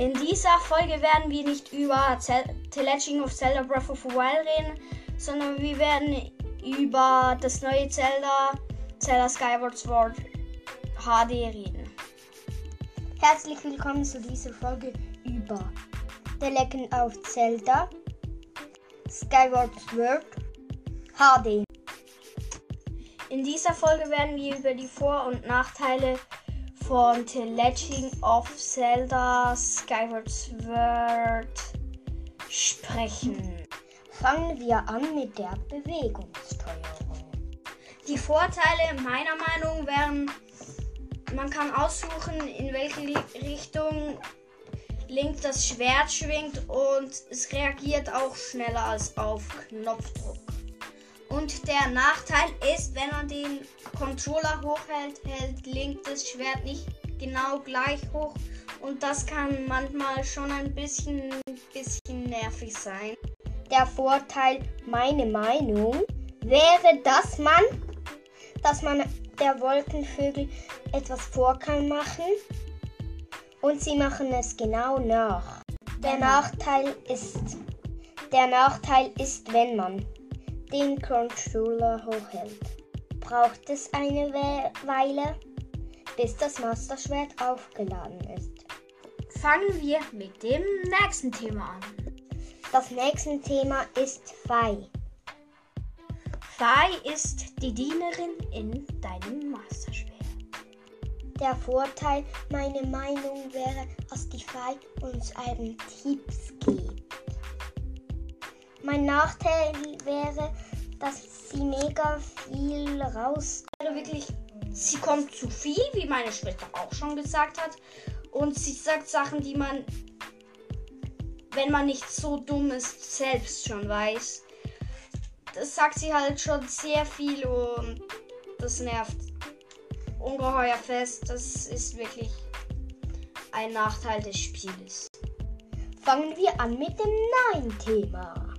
In dieser Folge werden wir nicht über The Legend of Zelda Breath of the Wild reden, sondern wir werden über das neue Zelda, Zelda Skyward Sword HD reden. Herzlich willkommen zu dieser Folge über The Legend of Zelda Skyward Sword HD. In dieser Folge werden wir über die Vor- und Nachteile von The Legend of Zelda Skyward Sword sprechen. Fangen wir an mit der Bewegungssteuerung. Die Vorteile meiner Meinung wären, man kann aussuchen, in welche Richtung Link das Schwert schwingt und es reagiert auch schneller als auf Knopfdruck. Und der Nachteil ist, wenn Controller hochhält, hält Link das Schwert nicht genau gleich hoch. Und das kann manchmal schon ein bisschen, bisschen nervig sein. Der Vorteil, meine Meinung, wäre, dass man, dass man der Wolkenvögel etwas vor kann machen. Und sie machen es genau nach. Der Nachteil ist, der Nachteil ist, wenn man den Controller hochhält, braucht es eine Weile, bis das Master-Schwert aufgeladen ist. Fangen wir mit dem nächsten Thema an. Das nächste Thema ist Fei. Fei ist die Dienerin in deinem Master-Schwert. Der Vorteil, meine Meinung wäre, dass die Fei uns einen Tipps gibt. Mein Nachteil wäre, dass sie mega viel raus. Also wirklich, sie kommt zu viel, wie meine Schwester auch schon gesagt hat. Und sie sagt Sachen, die man, wenn man nicht so dumm ist, selbst schon weiß. Das sagt sie halt schon sehr viel und das nervt ungeheuer fest. Das ist wirklich ein Nachteil des Spieles. Fangen wir an mit dem neuen Thema.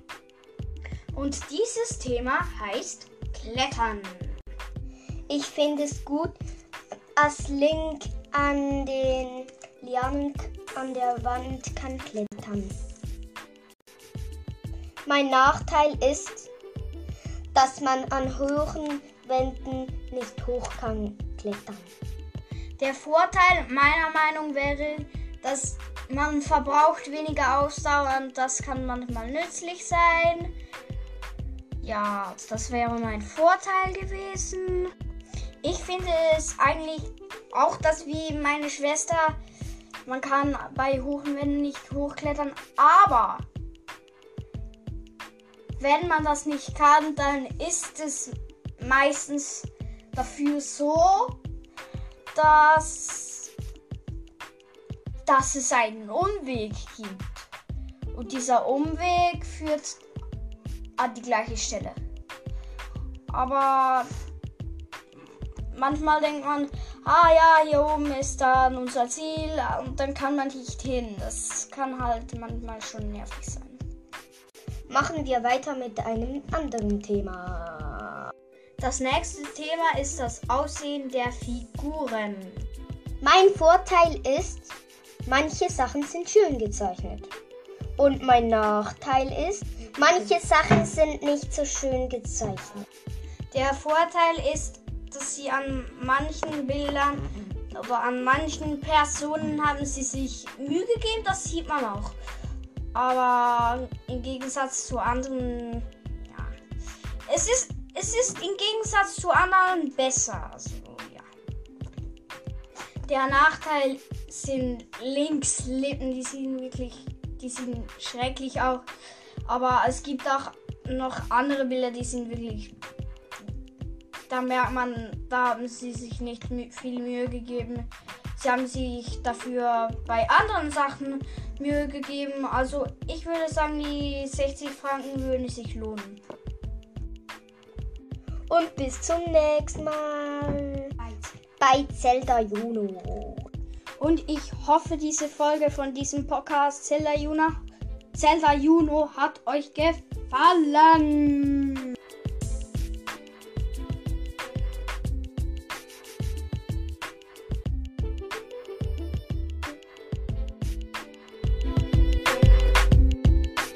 Und dieses Thema heißt Klettern. Ich finde es gut, als Link an den Lianen an der Wand kann klettern. Mein Nachteil ist, dass man an hohen Wänden nicht hoch kann klettern. Der Vorteil meiner Meinung wäre, dass man verbraucht weniger Ausdauer und das kann manchmal nützlich sein. Ja, das wäre mein Vorteil gewesen. Ich finde es eigentlich auch, dass wie meine Schwester, man kann bei hohen Wänden nicht hochklettern, aber wenn man das nicht kann, dann ist es meistens dafür so, dass, dass es einen Umweg gibt. Und dieser Umweg führt an die gleiche Stelle. Aber manchmal denkt man, ah ja, hier oben ist dann unser Ziel und dann kann man nicht hin. Das kann halt manchmal schon nervig sein. Machen wir weiter mit einem anderen Thema. Das nächste Thema ist das Aussehen der Figuren. Mein Vorteil ist, manche Sachen sind schön gezeichnet. Und mein Nachteil ist, manche Sachen sind nicht so schön gezeichnet. Der Vorteil ist, dass sie an manchen Bildern oder an manchen Personen haben sie sich Mühe gegeben, das sieht man auch. Aber im Gegensatz zu anderen, ja, es ist, es ist im Gegensatz zu anderen besser. Also, ja. Der Nachteil sind Linkslippen, die sind wirklich die sind schrecklich auch. Aber es gibt auch noch andere Bilder, die sind wirklich. Da merkt man, da haben sie sich nicht viel Mühe gegeben. Sie haben sich dafür bei anderen Sachen Mühe gegeben. Also ich würde sagen, die 60 Franken würden sich lohnen. Und bis zum nächsten Mal bei Zelda Juno. Und ich hoffe, diese Folge von diesem Podcast Zelda Juno, Zelda Juno hat euch gefallen.